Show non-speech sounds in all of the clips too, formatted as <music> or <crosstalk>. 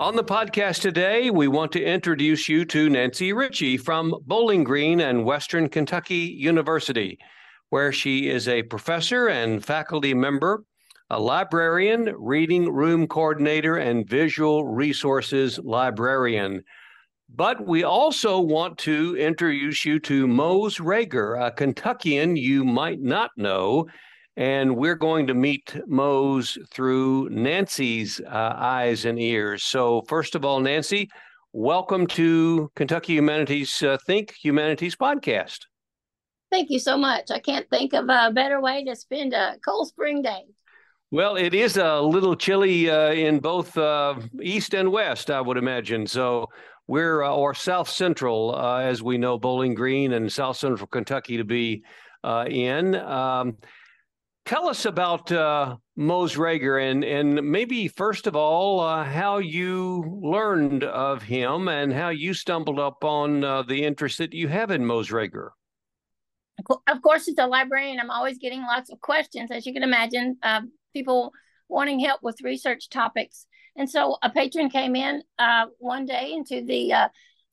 On the podcast today, we want to introduce you to Nancy Richey from Bowling Green and Western Kentucky University, where she is a professor and faculty member, a librarian, reading room coordinator, and visual resources librarian. But we also want to introduce you to Mose Rager, a Kentuckian you might not know and we're going to meet Mose through Nancy's uh, eyes and ears. So, first of all, Nancy, welcome to Kentucky Humanities uh, Think Humanities podcast. Thank you so much. I can't think of a better way to spend a cold spring day. Well, it is a little chilly uh, in both uh, east and west, I would imagine. So, we're uh, or south central, uh, as we know, Bowling Green and south central Kentucky to be in. Um, Tell us about uh, Mose Rager and, and maybe first of all, uh, how you learned of him and how you stumbled up on uh, the interest that you have in Mose Rager. Of course, as a librarian, I'm always getting lots of questions, as you can imagine, uh, people wanting help with research topics. And so a patron came in uh, one day into the uh,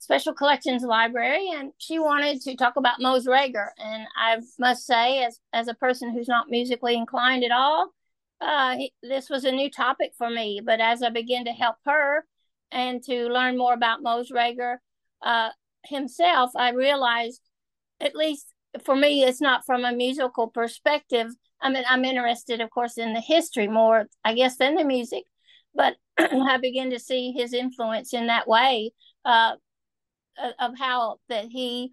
Special Collections Library, and she wanted to talk about Mose Rager. And I must say, as as a person who's not musically inclined at all, uh, he, this was a new topic for me. But as I began to help her and to learn more about Mose Rager uh, himself, I realized, at least for me, it's not from a musical perspective. I mean, I'm interested, of course, in the history more, I guess, than the music. But <clears throat> I began to see his influence in that way. Uh, of how that he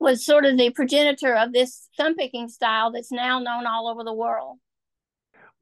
was sort of the progenitor of this thumb picking style that's now known all over the world.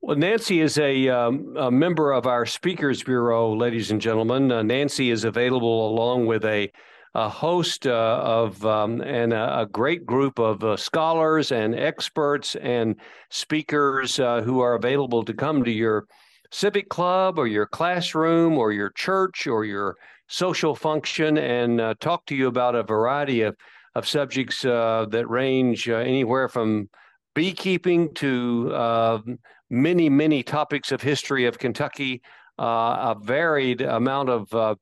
Well, Nancy is a, um, a member of our Speakers Bureau, ladies and gentlemen. Uh, Nancy is available along with a, a host uh, of um, and a, a, great group of uh, scholars and experts and speakers uh, who are available to come to your civic club or your classroom or your church or your social function and uh, talk to you about a variety of, of subjects uh, that range uh, anywhere from beekeeping to uh, many, many topics of history of Kentucky. Uh, a varied amount of uh,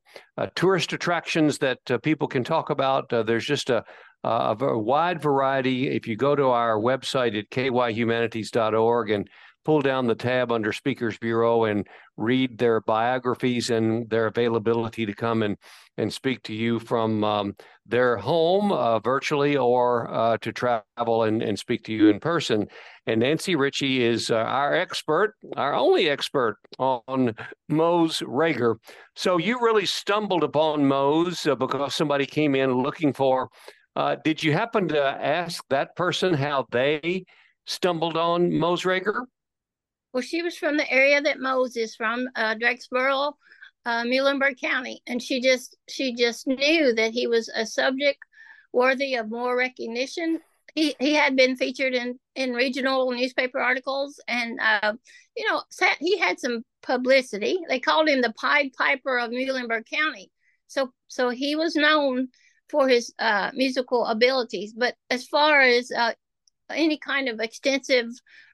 tourist attractions that people can talk about. there's just a, a, a wide variety. If you go to our website at kyhumanities.org and pull down the tab under Speakers Bureau and read their biographies and their availability to come and, and speak to you from um, their home uh, virtually or uh, to travel and, and speak to you in person. And Nancy Richey is uh, our expert, our only expert on Mose Rager. So you really stumbled upon Mose uh, because somebody came in looking for. Uh, did you happen to ask that person how they stumbled on Mose Rager? Well, she was from the area that Mose is from, uh, Drakesboro, uh, Muhlenberg County, and she just she just knew that he was a subject worthy of more recognition. He he had been featured in in regional newspaper articles, and uh, you know he had some publicity. They called him the Pied Piper of Muhlenberg County. So so he was known for his uh, musical abilities. But as far as uh, any kind of extensive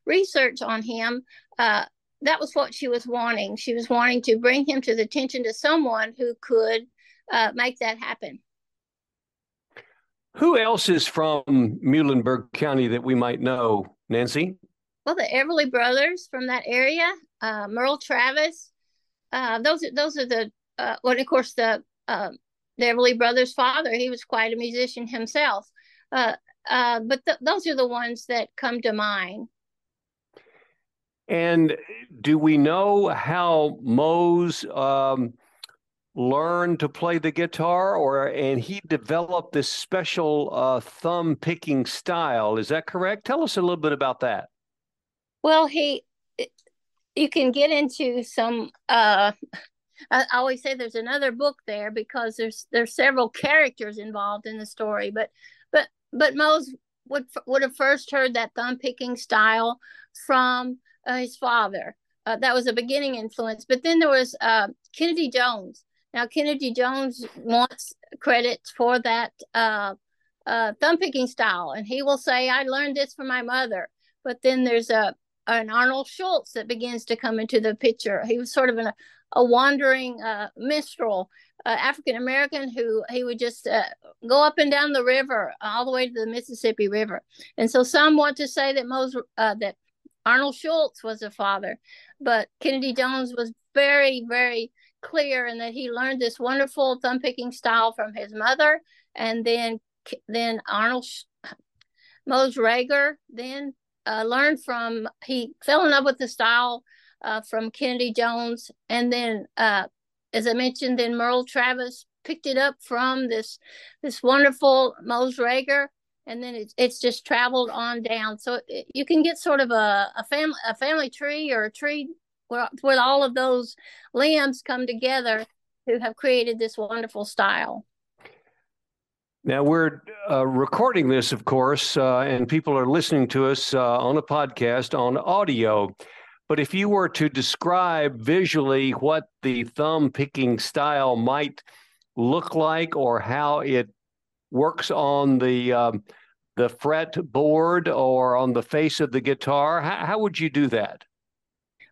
research on him, uh, that was what she was wanting. She was wanting to bring him to the attention to someone who could uh, make that happen. Who else is from Muhlenberg County that we might know, Nancy? Well, the Everly brothers from that area, uh, Merle Travis. Uh, those are those are the uh, well, of course the uh, the Everly brothers' father. He was quite a musician himself. Uh, uh, but th- those are the ones that come to mind. And do we know how Mose um, learned to play the guitar, or and he developed this special uh, thumb picking style? Is that correct? Tell us a little bit about that. Well, he, you can get into some uh, I always say there's another book there because there's there's several characters involved in the story. But but but Mose would would have first heard that thumb picking style from uh, his father. Uh, that was a beginning influence. But then there was uh, Kennedy Jones. Now Kennedy Jones wants credit for that uh, uh, thumb picking style, and he will say, "I learned this from my mother." But then there's a an Arnold Shultz that begins to come into the picture. He was sort of an, a wandering uh, minstrel, uh, African American, who he would just go up and down the river all the way to the Mississippi River. And so some want to say that Mose, that Arnold Shultz was a father, but Kennedy Jones was very, very clear in that he learned this wonderful thumb picking style from his mother, and then then Arnold Mose Rager then uh, learned from he fell in love with the style uh, from Kennedy Jones, and then uh, as I mentioned, then Merle Travis picked it up from this this wonderful Mose Rager, and then it's it's just traveled on down. So you can get sort of a a family a family tree or a tree where where all of those limbs come together who have created this wonderful style. Now we're uh, recording this, of course, uh, and people are listening to us uh, on a podcast on audio. But if you were to describe visually what the thumb picking style might look like, or how it works on the um, the fret board or on the face of the guitar, how, how would you do that?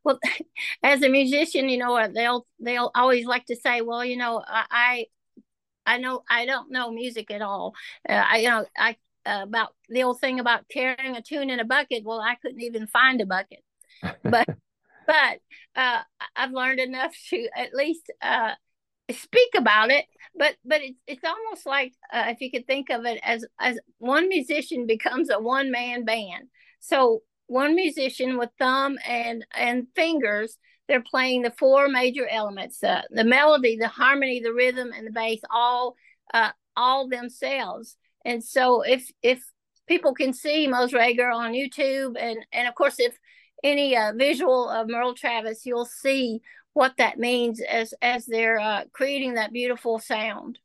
Well, <laughs> as a musician, you know, they'll they'll always like to say, "Well, you know, I I know I don't know music at all. Uh, I you know I uh, about the old thing about carrying a tune in a bucket. Well, I couldn't even find a bucket, <laughs> but but uh, I've learned enough to at least uh, speak about it. But but it's it's almost like uh, if you could think of it as as one musician becomes a one man band. So one musician with thumb and and fingers they're playing the four major elements uh, the melody the harmony the rhythm and the bass all uh, all themselves and so if if people can see Mose Rager on YouTube and and of course if any uh, visual of Merle Travis you'll see what that means as as they're uh, creating that beautiful sound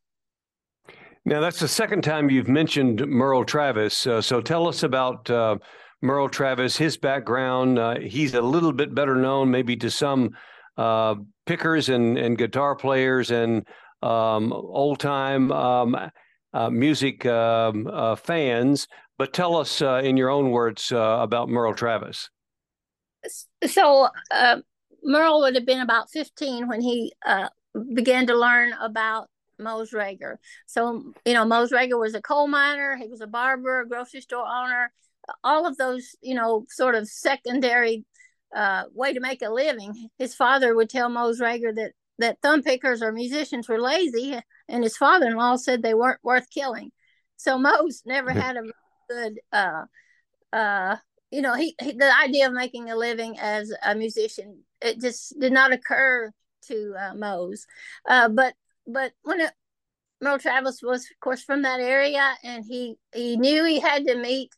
now that's the second time you've mentioned Merle Travis uh, so tell us about uh, Merle Travis, his background. Uh, he's a little bit better known, maybe to some uh, pickers and, and guitar players and um, old time um, uh, music um, uh, fans. But tell us uh, in your own words uh, about Merle Travis. So, Merle would have been about 15 when he began to learn about Mose Rager. So, you know, Mose Rager was a coal miner, he was a barber, a grocery store owner all of those, you know, sort of secondary uh, way to make a living. His father would tell Mose Rager that that thumb pickers or musicians were lazy, and his father-in-law said they weren't worth killing. So Mose never had a good, uh, uh, you know, he, he, the idea of making a living as a musician it just did not occur to uh, Mose. Uh, but but when it, Merle Travis was, of course, from that area, and he he knew he had to meet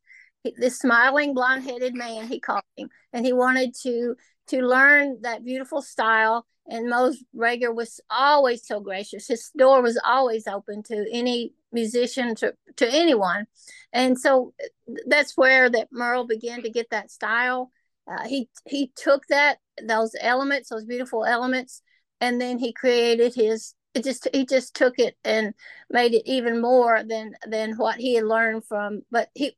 this smiling blonde-headed man he called him and he wanted to to learn that beautiful style and Mose Rager was always so gracious his door was always open to any musician to to anyone. And so that's where that merle began to get that style. Uh, he he took that those elements those beautiful elements and then he created his it just he just took it and made it even more than than what he had learned from but he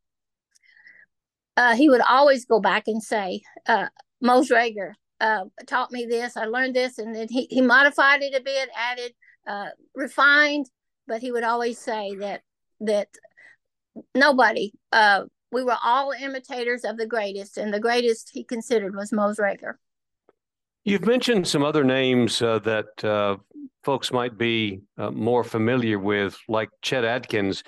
uh, he would always go back and say, uh, Rager uh, taught me this, I learned this, and then he, he modified it a bit, added, uh, refined, but he would always say that that nobody, uh, we were all imitators of the greatest, and the greatest he considered was Mose Rager. You've mentioned some other names uh, that uh, folks might be uh, more familiar with, like Chet Atkins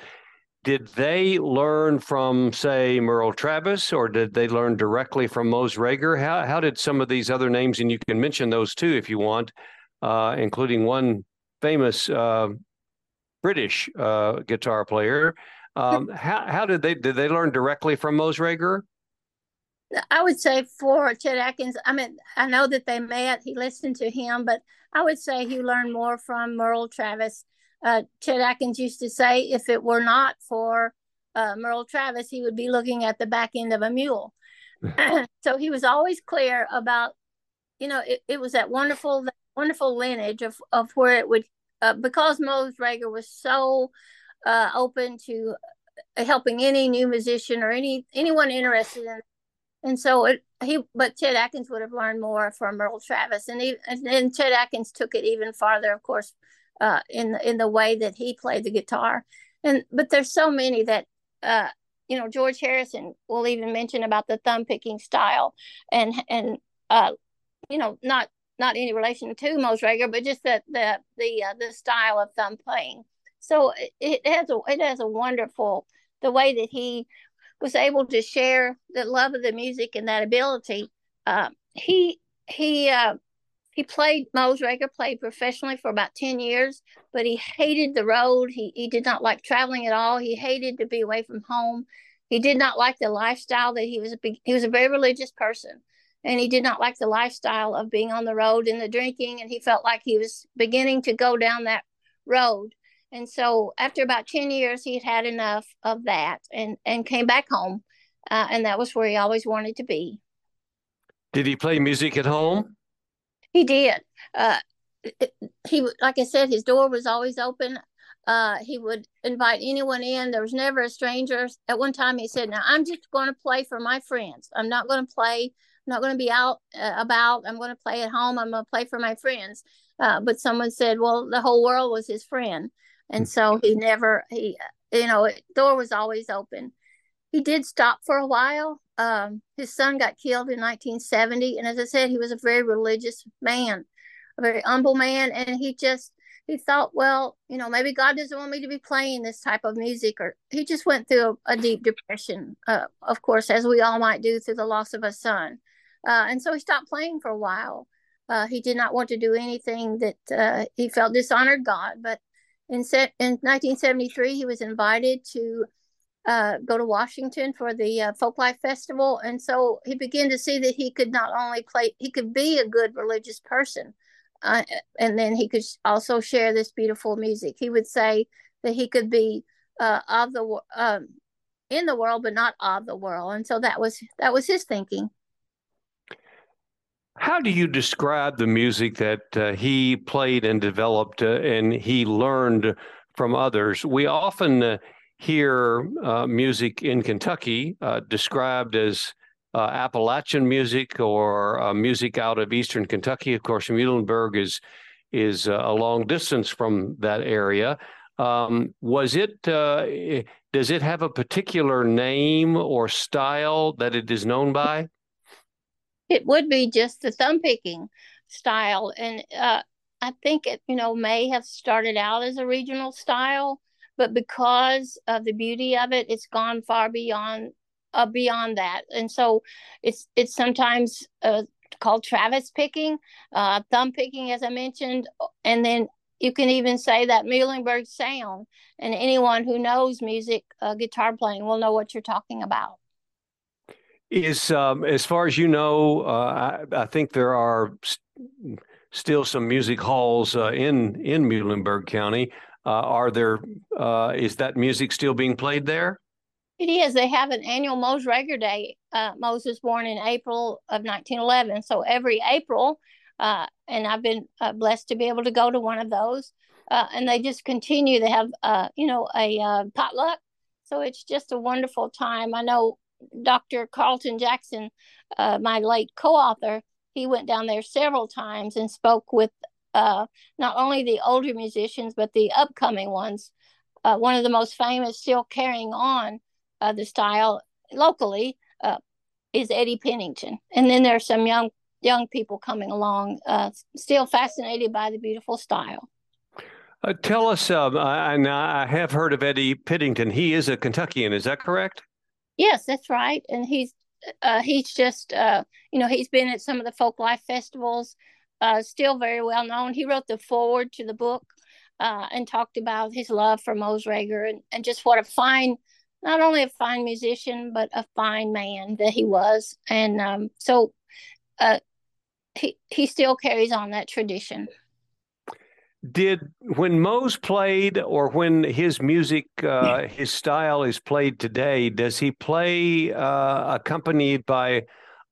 did they learn from, say, Merle Travis, or did they learn directly from Mose Rager? How how did some of these other names, and you can mention those too if you want, uh, including one famous uh, British uh, guitar player. Um, <laughs> how how did they did they learn directly from Mose Rager? I would say for Chet Atkins, I mean, I know that they met, he listened to him, but I would say he learned more from Merle Travis. Uh, Chet Atkins used to say, if it were not for uh, Merle Travis, he would be looking at the back end of a mule. <clears throat> so he was always clear about, you know, it, it was that wonderful, that wonderful lineage of, of where it would, uh, because Mose Rager was so uh, open to helping any new musician or any anyone interested in and so it, he, but Chet Atkins would have learned more from Merle Travis, and he, and, and Chet Atkins took it even farther, of course, uh, in in the way that he played the guitar. And but there's so many that, uh, you know, George Harrison will even mention about the thumb picking style, and and uh, you know, not not any relation to Mose Rager, but just the the the uh, the style of thumb playing. So it, it has a it has a wonderful the way that he was able to share the love of the music and that ability. Uh, he he uh, he played Mose Rager played professionally for about ten years, but he hated the road. He he did not like traveling at all. He hated to be away from home. He did not like the lifestyle that he was a he was a very religious person, and he did not like the lifestyle of being on the road and the drinking. And he felt like he was beginning to go down that road. And so after about 10 years, he had had enough of that and, and came back home. Uh, and that was where he always wanted to be. Did he play music at home? He did. Uh, he, like I said, his door was always open. Uh, he would invite anyone in. There was never a stranger. At one time, he said, "Now I'm just going to play for my friends. I'm not going to play. I'm not going to be out uh, about. I'm going to play at home. I'm going to play for my friends." Uh, but someone said, "Well, the whole world was his friend," and so he never he you know door was always open he did stop for a while um, his son got killed in 1970 and as i said he was a very religious man a very humble man and he just he thought well you know maybe god doesn't want me to be playing this type of music or he just went through a, a deep depression uh, of course as we all might do through the loss of a son uh, and so he stopped playing for a while uh, he did not want to do anything that uh, he felt dishonored god but in, in 1973, he was invited to uh, go to Washington for the uh, Folklife Festival. And so he began to see that he could not only play, he could be a good religious person, uh, and then he could also share this beautiful music. He would say that he could be of the um, in the world, but not of the world. And so that was that was his thinking. How do you describe the music that uh, he played and developed uh, and he learned from others? We often uh, hear uh, music in Kentucky uh, described as uh, Appalachian music or music out of eastern Kentucky. Of course, Muhlenberg is is a long distance from that area. Um, was it? does it have a particular name or style that it is known by? It would be just the thumb picking style. And uh, i think it you know may have started out as a regional style but because of the beauty of it it's gone far beyond uh, beyond that. And so it's it's sometimes uh, called travis picking uh, thumb picking as i mentioned. And then you can even say that muhlenberg sound and anyone who knows music uh, guitar playing will know what you're talking about is um, as far as you know, uh, I, I, think there are st- still some music halls uh, in in Muhlenberg County. Uh, are there? Uh, is that music still being played there? It is. They have an annual Mose Rager Day. Uh, Mose was born in April of 1911, so every April, uh, and I've been blessed to be able to go to one of those. and they just continue. They have, you know, a potluck, so it's just a wonderful time. I know Dr. Carlton Jackson, uh, my late co author, he went down there several times and spoke with uh, not only the older musicians, but the upcoming ones. Uh, one of the most famous, still carrying on uh, the style locally, uh, is Eddie Pennington. And then there are some young young people coming along, uh, still fascinated by the beautiful style. Tell us, um, I, I have heard of Eddie Pennington. He is a Kentuckian, is that correct? Yes, that's right. And he's uh, he's just uh, you know he's been at some of the folk life festivals. Uh, still very well known. He wrote the foreword to the book uh, and talked about his love for Mose Rager and, and just what a fine not only a fine musician, but a fine man that he was. And um, so uh, he, he still carries on that tradition. Did when Mose played, or when his music, uh, his style is played today, does he play uh, accompanied by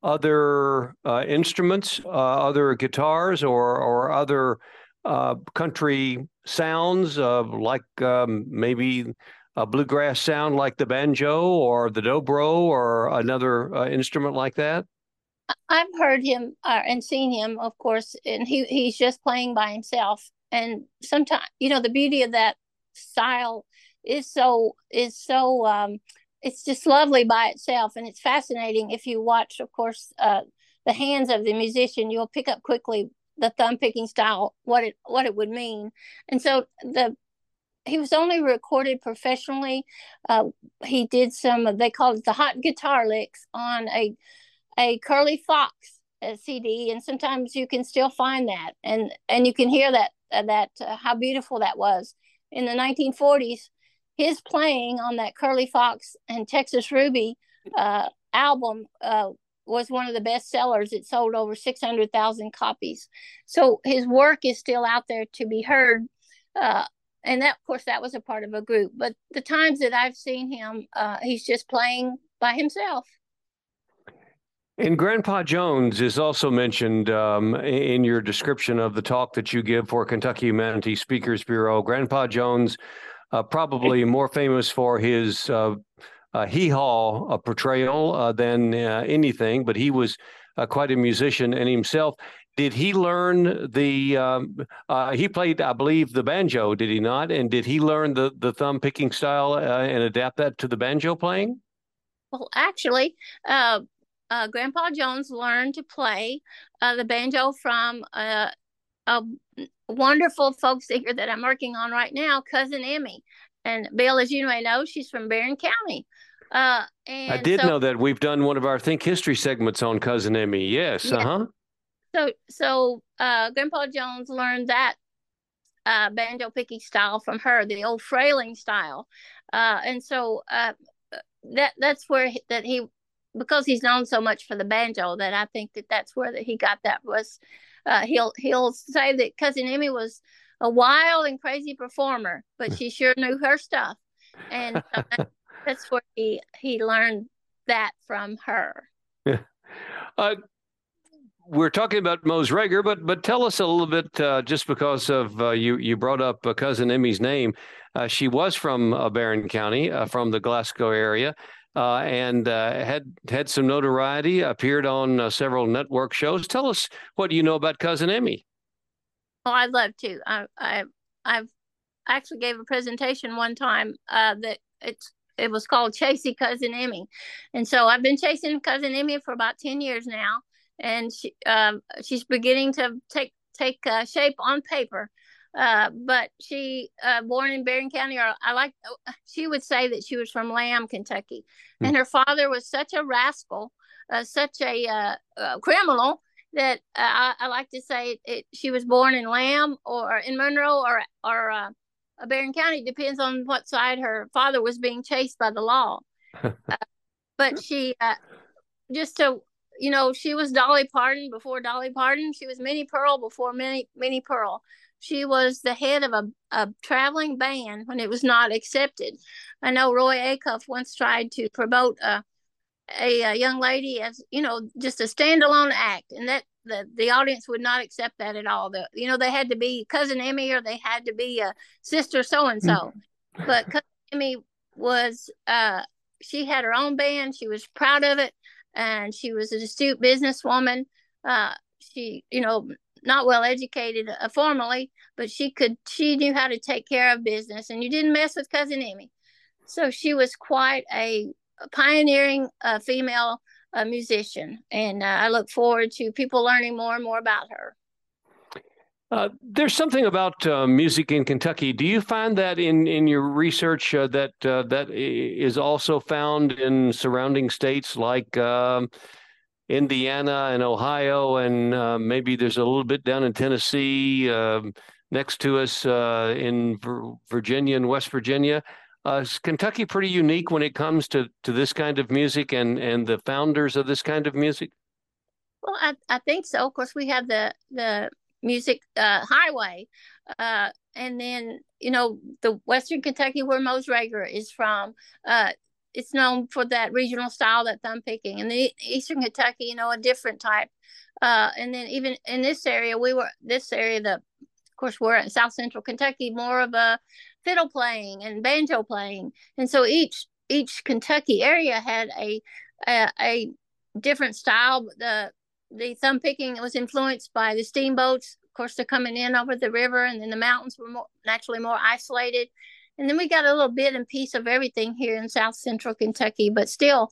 other uh, instruments, uh, other guitars, or or other uh, country sounds, like um, maybe a bluegrass sound like the banjo or the dobro or another uh, instrument like that? I've heard him uh, and seen him, of course, and he he's just playing by himself. And sometimes, you know, the beauty of that style is so is so um, it's just lovely by itself, and it's fascinating if you watch, of course, uh, the hands of the musician. You'll pick up quickly the thumb picking style, what it what it would mean, and so the he was only recorded professionally. Uh, he did some they called it the hot guitar licks on a a Curly Fox CD, and sometimes you can still find that, and and you can hear that uh, that uh, how beautiful that was in the 1940s. His playing on that Curly Fox and Texas Ruby uh, album uh, was one of the best sellers. It sold over 600,000 copies. So his work is still out there to be heard. Uh, and that of course that was a part of a group but the times that i've seen him uh, he's just playing by himself and grandpa jones is also mentioned um, in your description of the talk that you give for kentucky humanities speakers bureau. Grandpa jones uh, probably more famous for his uh, uh, hee haw uh, portrayal uh, than uh, anything but he was quite a musician and himself. Did he learn the um, uh, he played i believe the banjo did he not? And did he learn the the thumb picking style uh, and adapt that to the banjo playing? Well actually uh, uh grandpa jones learned to play uh, the banjo from uh, a wonderful folk singer that i'm working on right now cousin emmy and bill as you may know she's from Barren county uh, I did so, know that we've done one of our Think History segments on Cousin Emmy. Yes. Yeah. Uh huh. So so uh, Grandpa Jones learned that uh, banjo picking style from her, the old frailing style, uh, and so uh, that that's where he, that he because he's known so much for the banjo that I think that that's where that he got that was uh, he'll he'll say that cousin Emmy was a wild and crazy performer, but she sure knew her stuff, and uh, <laughs> that's where he he learned that from her. Yeah. <laughs> Uh, we're talking about Mose Rager, but but tell us a little bit, uh, just because of uh, you you brought up uh, cousin Emmy's name. Uh, she was from uh, Barren County, uh, from the Glasgow area, and had had some notoriety. Appeared on several network shows. Tell us what do you know about cousin Emmy. Oh, I'd love to. I, I I've actually gave a presentation one time that it's it was called Chasing Cousin Emmy, and so I've been chasing cousin Emmy for about ten years now and she um, she's beginning to take take uh, shape on paper. Uh, but she uh, born in Barren County, or I like she would say that she was from Lamb, Kentucky, mm. and her father was such a rascal, uh, such a uh, criminal that uh, I, I, like to say it, it, she was born in Lamb or in Monroe or or uh, Barren County. Depends on what side her father was being chased by the law. <laughs> but she just to you know, she was Dolly Parton before Dolly Parton. She was Minnie Pearl before Minnie Minnie Pearl. She was the head of a, a traveling band when it was not accepted. I know Roy Acuff once tried to promote a, a, a young lady as you know just a standalone act, and that the the audience would not accept that at all. The you know they had to be cousin Emmy or they had to be a sister so and so, but cousin Emmy was uh she had her own band. She was proud of it and she was an astute businesswoman. Uh, she, you know, not well educated uh, formally, but she could, she knew how to take care of business, and you didn't mess with cousin Emmy. So she was quite a, pioneering uh, female uh, musician, and uh, I look forward to people learning more and more about her. Uh, there's something about uh, music in Kentucky. Do you find that in in your research uh, that uh, that is also found in surrounding states like um, Indiana and Ohio, and uh, maybe there's a little bit down in Tennessee, um, next to us in Virginia and West Virginia? is Kentucky pretty unique when it comes to to this kind of music and and the founders of this kind of music? Well, I, I think so. Of course, we have the the music uh, highway, uh, and then you know the Western Kentucky where Mose Rager is from. Uh, it's known for that regional style, that thumb picking, and the Eastern Kentucky, you know, a different type. Uh, and then even in this area, we were this area. The of course we're in South Central Kentucky, more of a fiddle playing and banjo playing, and so each each Kentucky area had a a, a different style. The the thumb picking was influenced by the steamboats. Of course, they're coming in over the river, and then the mountains were more naturally more isolated. And then we got a little bit and piece of everything here in South Central Kentucky, but still,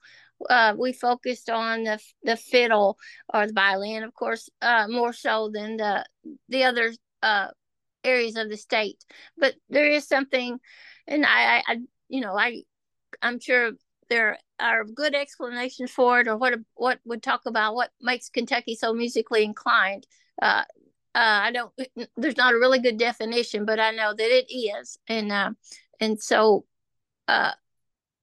uh, we focused on the the fiddle or the violin, of course, uh, more so than the the other uh, areas of the state. But there is something, and I, I, I you know, I, I'm sure there are good explanations for it, or what what would talk about what makes Kentucky so musically inclined. Uh, uh, I don't. There's not a really good definition, but I know that it is, and uh, and so uh,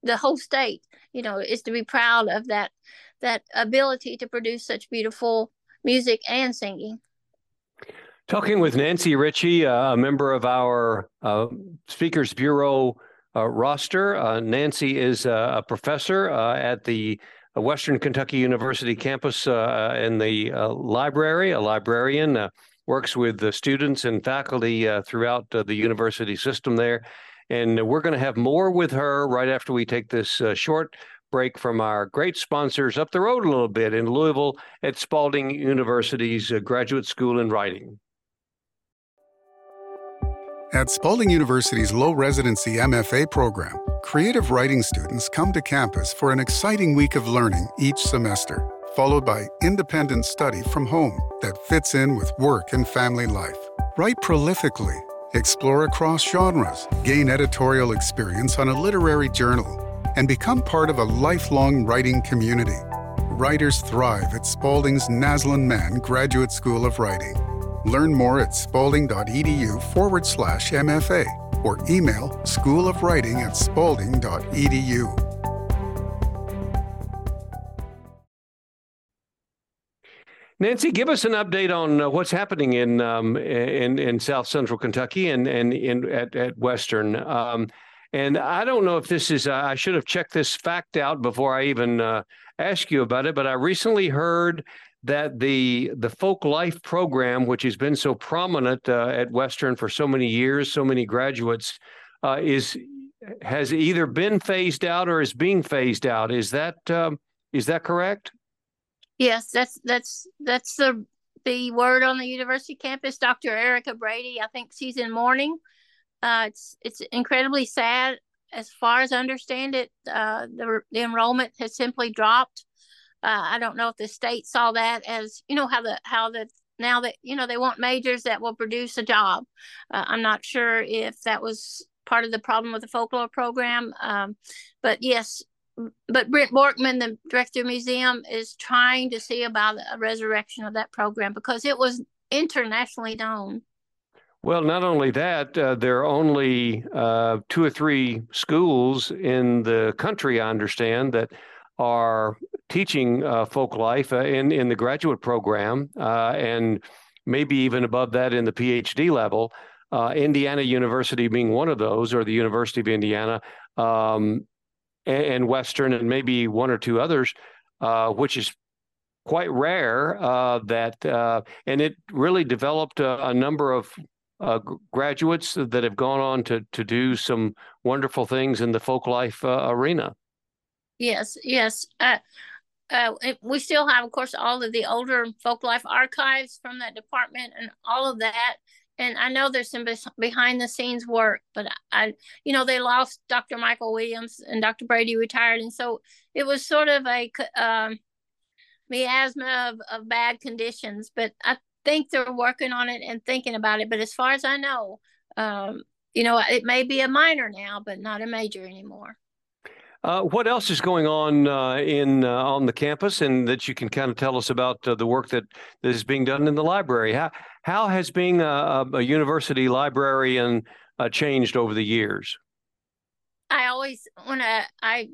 the whole state, you know, is to be proud of that that ability to produce such beautiful music and singing. Talking with Nancy Richey, uh, a member of our uh, Speakers Bureau Uh, roster. Uh, Nancy is uh, a professor uh, at the Western Kentucky University campus uh, uh, in the library, a librarian, works with the students and faculty throughout the university system there. And we're going to have more with her right after we take this short break from our great sponsors up the road a little bit in Louisville at Spalding University's Graduate School in Writing. At Spalding University's low residency MFA program, creative writing students come to campus for an exciting week of learning each semester, followed by independent study from home that fits in with work and family life. Write prolifically, explore across genres, gain editorial experience on a literary journal, and become part of a lifelong writing community. Writers thrive at Spalding's Naslund Mann Graduate School of Writing. Learn more at spalding.edu forward slash MFA or email schoolofwriting at spalding.edu. Nancy, give us an update on uh, what's happening in um, in in South Central Kentucky and and in at at Western. Um, and I don't know if this is uh, I should have checked this fact out before I even uh, ask you about it, but I recently heard that the the folk life program, which has been so prominent uh, at Western for so many years, so many graduates, uh, is has either been phased out or is being phased out. Is that um, is that correct? Yes, that's that's that's the the word on the university campus. Dr. Erika Brady, I think she's in mourning. Uh, it's it's incredibly sad. As far as I understand it, uh, the the enrollment has simply dropped uh, I don't know if the state saw that as you know how the how the now that you know they want majors that will produce a job. Uh, I'm not sure if that was part of the problem with the folklore program, um, but yes. But Brent Björkman, the director of the museum, is trying to see about a resurrection of that program because it was internationally known. Well, not only that, uh, there are only uh, two or three schools in the country, I understand, that are teaching uh, folk life uh, in in the graduate program uh, and maybe even above that in the PhD level. Uh, Indiana University being one of those, or the University of Indiana, um, and, and, Western, and maybe one or two others, uh, which is quite rare. Uh, that and it really developed a, a number of uh, graduates that have gone on to to do some wonderful things in the folk life uh, arena. Yes, yes. Uh, uh, we still have, of course, all of the older folk life archives from that department and all of that. And I know there's some behind the scenes work, but I, you know, they lost Dr. Michael Williams and Dr. Brady retired. And so it was sort of a um, miasma of, of bad conditions, but I think they're working on it and thinking about it. But as far as I know, um, you know, it may be a minor now, but not a major anymore. Uh, what else is going on uh, in uh, on the campus, and that you can kind of tell us about uh, the work that, that is being done in the library? How how has being a, a university librarian uh, changed over the years? I always want to. I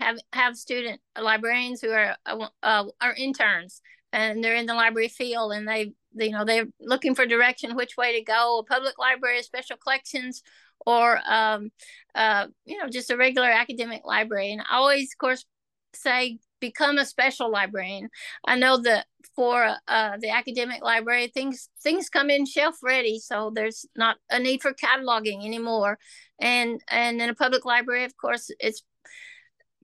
have have student librarians who are are interns and they're in the library field and they you know they're looking for direction which way to go a public library special collections or um, uh, you know just a regular academic librarian. i always of course say become a special librarian. I know that for uh, the academic library things things come in shelf ready so there's not a need for cataloging anymore. And and in a public library of course it's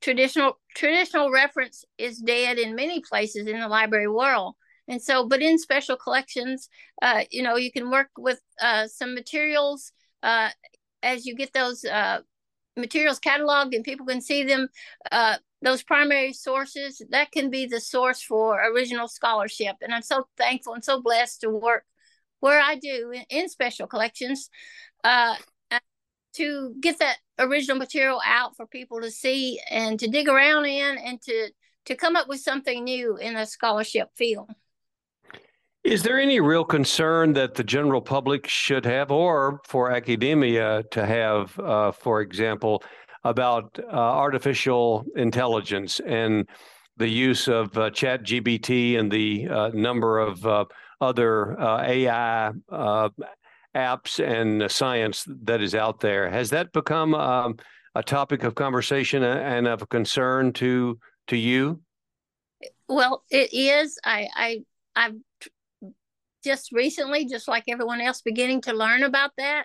traditional traditional reference is dead in many places in the library world. And so but in special collections uh, you know you can work with uh, some materials uh, as you get those uh, materials cataloged and people can see them uh, those primary sources that can be the source for original scholarship and i'm so thankful and so blessed to work where i do in, in special collections uh, to get that original material out for people to see and to dig around in and to to come up with something new in a scholarship field. Is there any real concern that the general public should have, or for academia to have, uh, for example, about uh, artificial intelligence and the use of uh, ChatGPT and the uh, number of uh, other uh, AI apps and science that is out there. Has that become um, a topic of conversation and of concern to to you? Well, it is. I I I've just recently, just like everyone else, beginning to learn about that.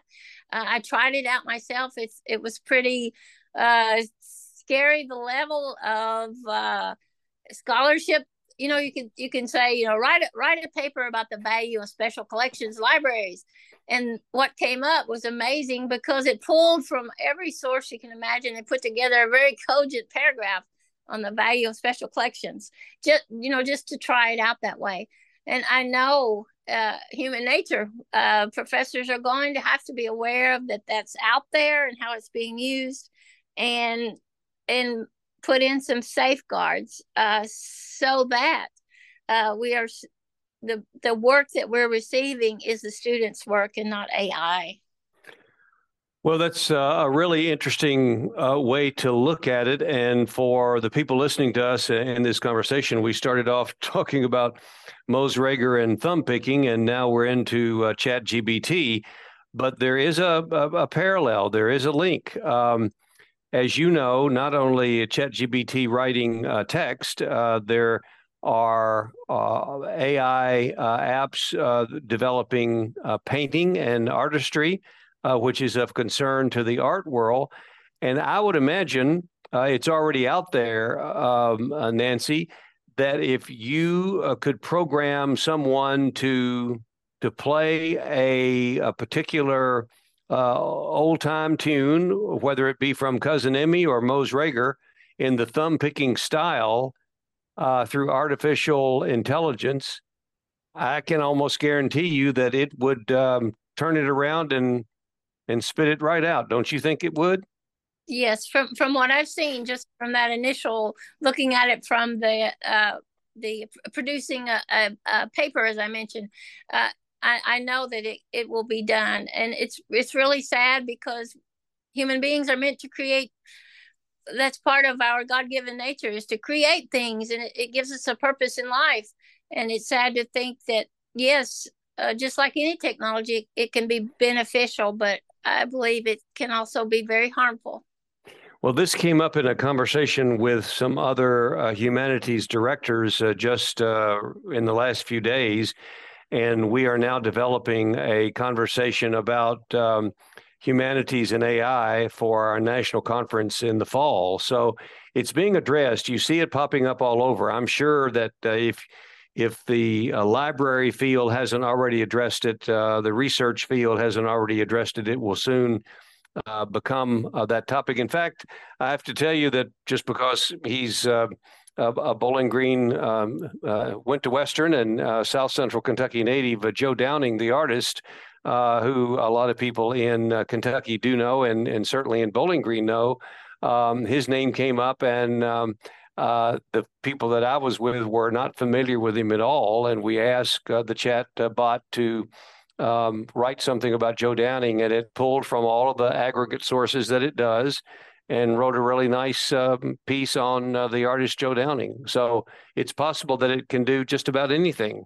Uh, I tried it out myself. It's it was pretty uh, scary. The level of uh, scholarship you know you can you can say you know write a, write a paper about the value of special collections libraries and what came up was amazing because it pulled from every source you can imagine and put together a very cogent paragraph on the value of special collections just you know just to try it out that way and i know uh, human nature uh, professors are going to have to be aware of that that's out there and how it's being used and and put in some safeguards uh, so that uh, we are the the work that we're receiving is the students' work and not AI. Well, that's uh, a really interesting uh, way to look at it. And for the people listening to us in this conversation, we started off <laughs> talking about Mose Rager and thumb picking, and now we're into uh, ChatGPT. But there is a, a, a, parallel, there is a link. Um, as you know, not only ChatGPT writing uh, text, uh, there are uh, AI uh, apps uh, developing uh, painting and artistry, which is of concern to the art world. And I would imagine it's already out there, um, Nancy, that if you could program someone to to play a, a particular uh, old time tune, whether it be from Cousin Emmy or Mose Rager, in the thumb picking style uh, through artificial intelligence, I can almost guarantee you that it would um, turn it around and and spit it right out. Don't you think it would? Yes, from from what I've seen, just from that initial looking at it from the uh, the producing a, a, a, paper, as I mentioned, uh, I, I know that it, it will be done. And it's it's really sad because human beings are meant to create that's part of our god-given nature is to create things and it, it gives us a purpose in life and it's sad to think that yes uh, just like any technology it can be beneficial but i believe it can also be very harmful well, this came up in a conversation with some other uh, humanities directors uh, just uh, in the last few days and we are now developing a conversation about um, humanities and AI for our national conference in the fall. So it's being addressed. You see it popping up all over. I'm sure that uh, if if the uh, library field hasn't already addressed it, uh, the research field hasn't already addressed it, it will soon uh, become uh, that topic. In fact, I have to tell you that just because he's uh, uh, Bowling Green um, uh, went to Western and South Central Kentucky native Joe Downing, the artist, who a lot of people in Kentucky do know, and and certainly in Bowling Green know. Um, his name came up, and um, the people that I was with were not familiar with him at all. And we asked the chat bot to um, write something about Joe Downing, and it pulled from all of the aggregate sources that it does and wrote a really nice uh, piece on uh, the artist Joe Downing. So it's possible that it can do just about anything.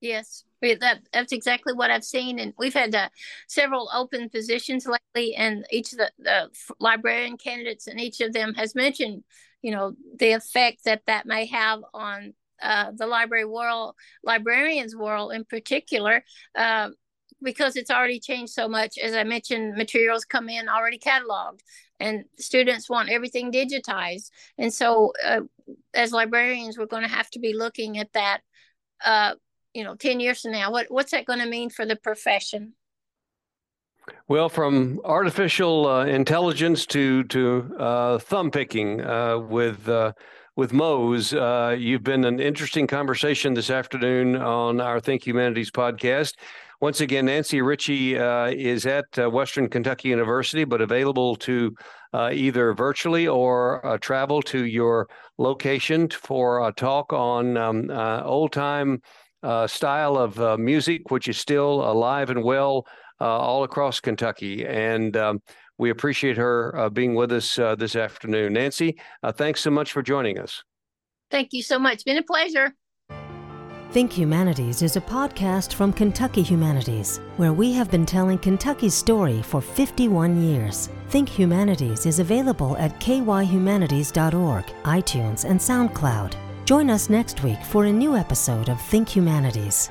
Yes, that that's exactly what I've seen, and we've had uh, several open positions lately, and each of the, the librarian candidates and each of them has mentioned, you know, the effect that that may have on uh, the library world, librarians world in particular, uh, because it's already changed so much. As I mentioned, materials come in already cataloged, and students want everything digitized. And so, uh, as librarians, we're going to have to be looking at that uh, you know 10 years from now what what's that going to mean for the profession well, from artificial uh, intelligence to to uh, thumb picking uh, with uh, with Mose, uh, you've been an interesting conversation this afternoon on our Think Humanities podcast. Once again, Nancy Richey uh, is at Western Kentucky University, but available to either virtually or travel to your location for a talk on um, old time style of music, which is still alive and well all across Kentucky. And um, we appreciate her uh, being with us uh, this afternoon. Nancy, uh, thanks so much for joining us. Thank you so much. It's been a pleasure. Think Humanities is a podcast from Kentucky Humanities, where we have been telling Kentucky's story for 51 years. Think Humanities is available at kyhumanities.org, iTunes, and SoundCloud. Join us next week for a new episode of Think Humanities.